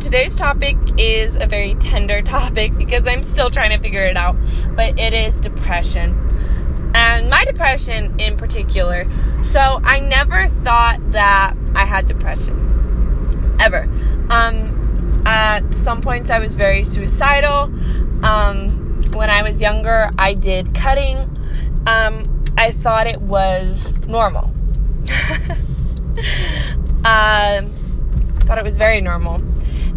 today's topic is a very tender topic because I'm still trying to figure it out, but it is depression. And my depression in particular. So, I never thought that I had depression. Ever. Um, at some points, I was very suicidal. Um, when I was younger, I did cutting. Um, I thought it was normal. um, thought it was very normal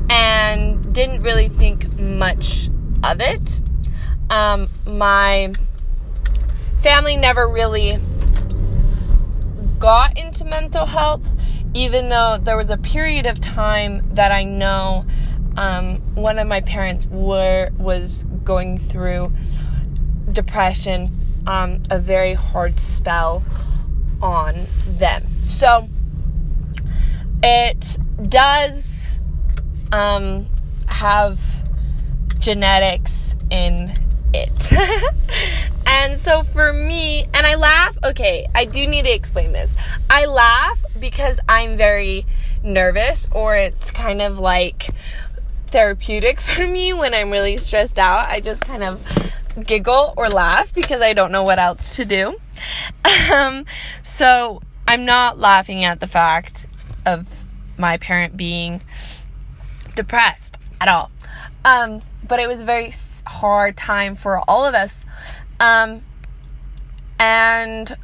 and didn't really think much of it. Um, my family never really got into mental health, even though there was a period of time that I know um, one of my parents were was going through depression, um, a very hard spell on them. So it does um, have genetics in it. and so for me, and I laugh, okay, I do need to explain this. I laugh because I'm very nervous, or it's kind of like therapeutic for me when I'm really stressed out. I just kind of giggle or laugh because I don't know what else to do. Um, so I'm not laughing at the fact of my parent being depressed at all. Um, but it was a very hard time for all of us. Um, and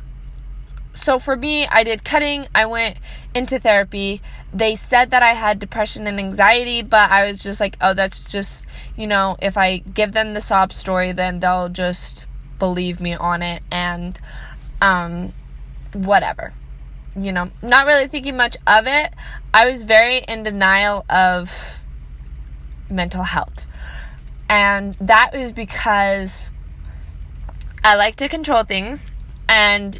so for me, I did cutting, I went into therapy. They said that I had depression and anxiety, but I was just like, oh, that's just, you know, if I give them the sob story, then they'll just believe me on it and um, whatever you know, not really thinking much of it. I was very in denial of mental health. And that is because I like to control things and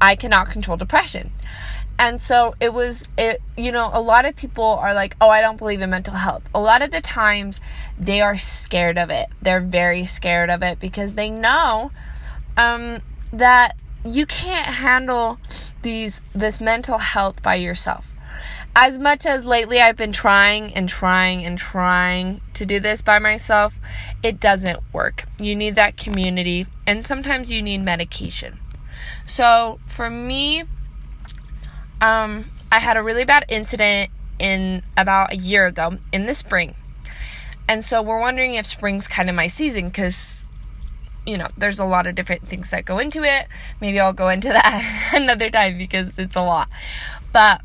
I cannot control depression. And so it was, it, you know, a lot of people are like, oh, I don't believe in mental health. A lot of the times they are scared of it. They're very scared of it because they know um, that you can't handle these this mental health by yourself. As much as lately I've been trying and trying and trying to do this by myself, it doesn't work. You need that community and sometimes you need medication. So, for me um I had a really bad incident in about a year ago in the spring. And so we're wondering if spring's kind of my season cuz you know, there's a lot of different things that go into it. Maybe I'll go into that another time because it's a lot. But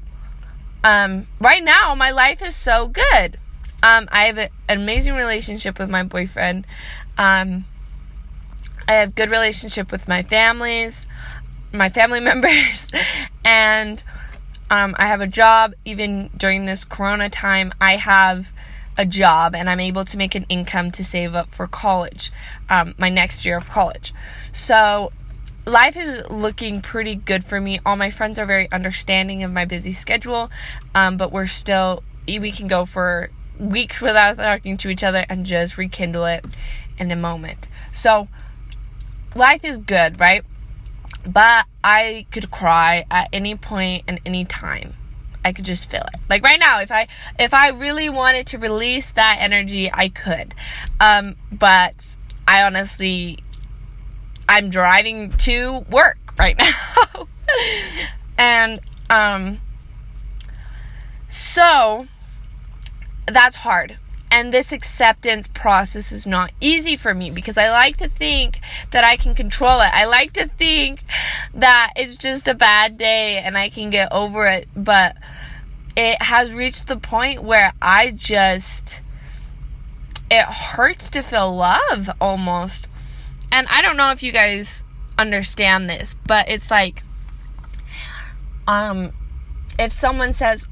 um, right now, my life is so good. Um, I have a, an amazing relationship with my boyfriend. Um, I have good relationship with my families, my family members, and um, I have a job. Even during this Corona time, I have a job and I'm able to make an income to save up for college, um, my next year of college. So life is looking pretty good for me. All my friends are very understanding of my busy schedule, um, but we're still, we can go for weeks without talking to each other and just rekindle it in a moment. So life is good, right? But I could cry at any point and any time. I could just feel it. Like right now, if I if I really wanted to release that energy, I could. Um, but I honestly I'm driving to work right now. and um so that's hard. And this acceptance process is not easy for me because I like to think that I can control it. I like to think that it's just a bad day and I can get over it. But it has reached the point where I just, it hurts to feel love almost. And I don't know if you guys understand this, but it's like, um, if someone says,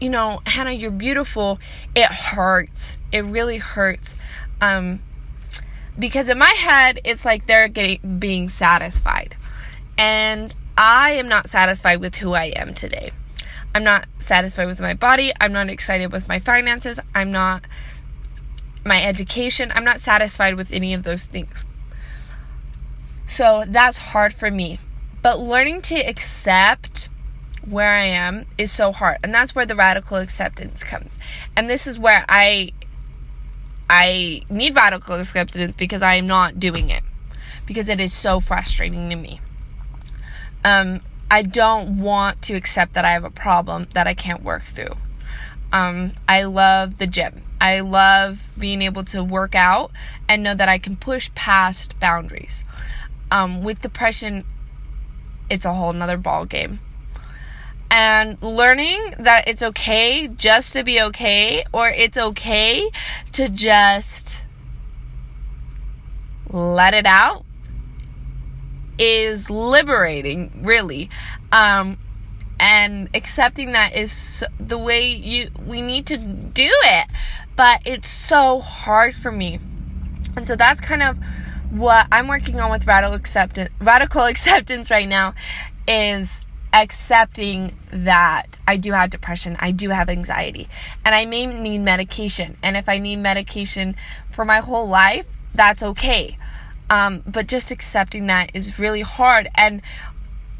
you know, Hannah, you're beautiful, it hurts. It really hurts. Um, because in my head, it's like they're getting being satisfied. And I am not satisfied with who I am today. I'm not satisfied with my body. I'm not excited with my finances. I'm not my education. I'm not satisfied with any of those things. So that's hard for me. But learning to accept where I am is so hard. And that's where the radical acceptance comes. And this is where I I need radical acceptance because I am not doing it. Because it is so frustrating to me. Um I don't want to accept that I have a problem that I can't work through. Um, I love the gym. I love being able to work out and know that I can push past boundaries. Um, with depression, it's a whole nother ball game. And learning that it's okay just to be okay, or it's okay to just let it out, is liberating, really. Um, and accepting that is the way you we need to do it but it's so hard for me and so that's kind of what i'm working on with radical acceptance radical acceptance right now is accepting that i do have depression i do have anxiety and i may need medication and if i need medication for my whole life that's okay um, but just accepting that is really hard and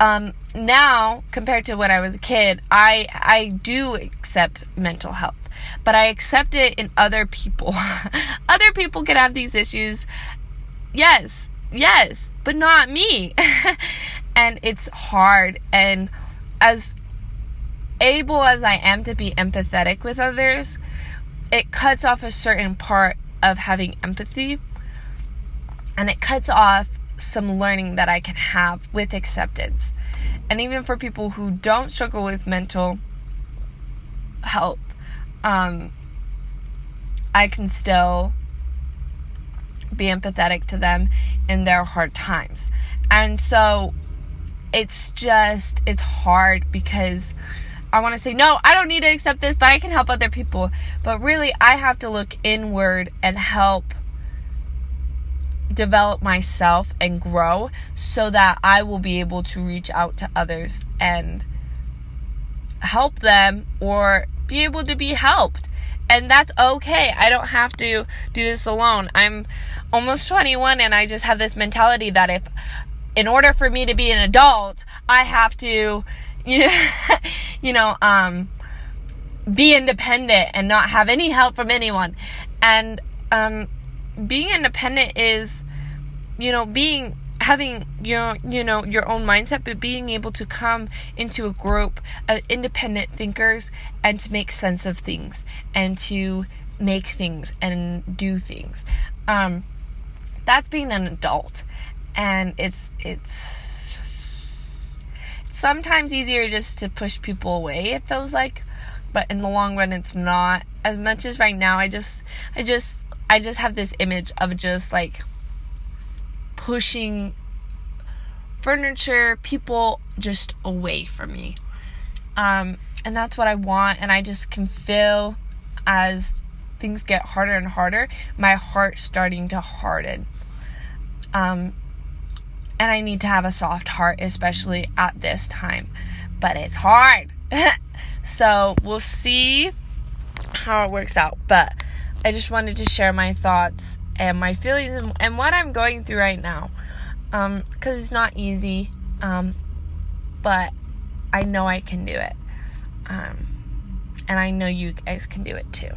um, now compared to when I was a kid, I I do accept mental health, but I accept it in other people. other people can have these issues. Yes, yes, but not me. and it's hard and as able as I am to be empathetic with others, it cuts off a certain part of having empathy and it cuts off some learning that I can have with acceptance. And even for people who don't struggle with mental health, um, I can still be empathetic to them in their hard times. And so it's just, it's hard because I want to say, no, I don't need to accept this, but I can help other people. But really, I have to look inward and help develop myself and grow so that I will be able to reach out to others and help them or be able to be helped. And that's okay. I don't have to do this alone. I'm almost 21 and I just have this mentality that if in order for me to be an adult, I have to you know, um be independent and not have any help from anyone. And um being independent is, you know, being having your you know your own mindset but being able to come into a group of independent thinkers and to make sense of things and to make things and do things. Um that's being an adult. And it's it's sometimes easier just to push people away it feels like. But in the long run it's not. As much as right now i just i just I just have this image of just like pushing furniture, people just away from me. Um, and that's what I want. And I just can feel as things get harder and harder, my heart starting to harden. Um, and I need to have a soft heart, especially at this time. But it's hard. so we'll see how it works out. But I just wanted to share my thoughts and my feelings and what I'm going through right now. Um, because it's not easy. Um, but I know I can do it. Um, and I know you guys can do it too.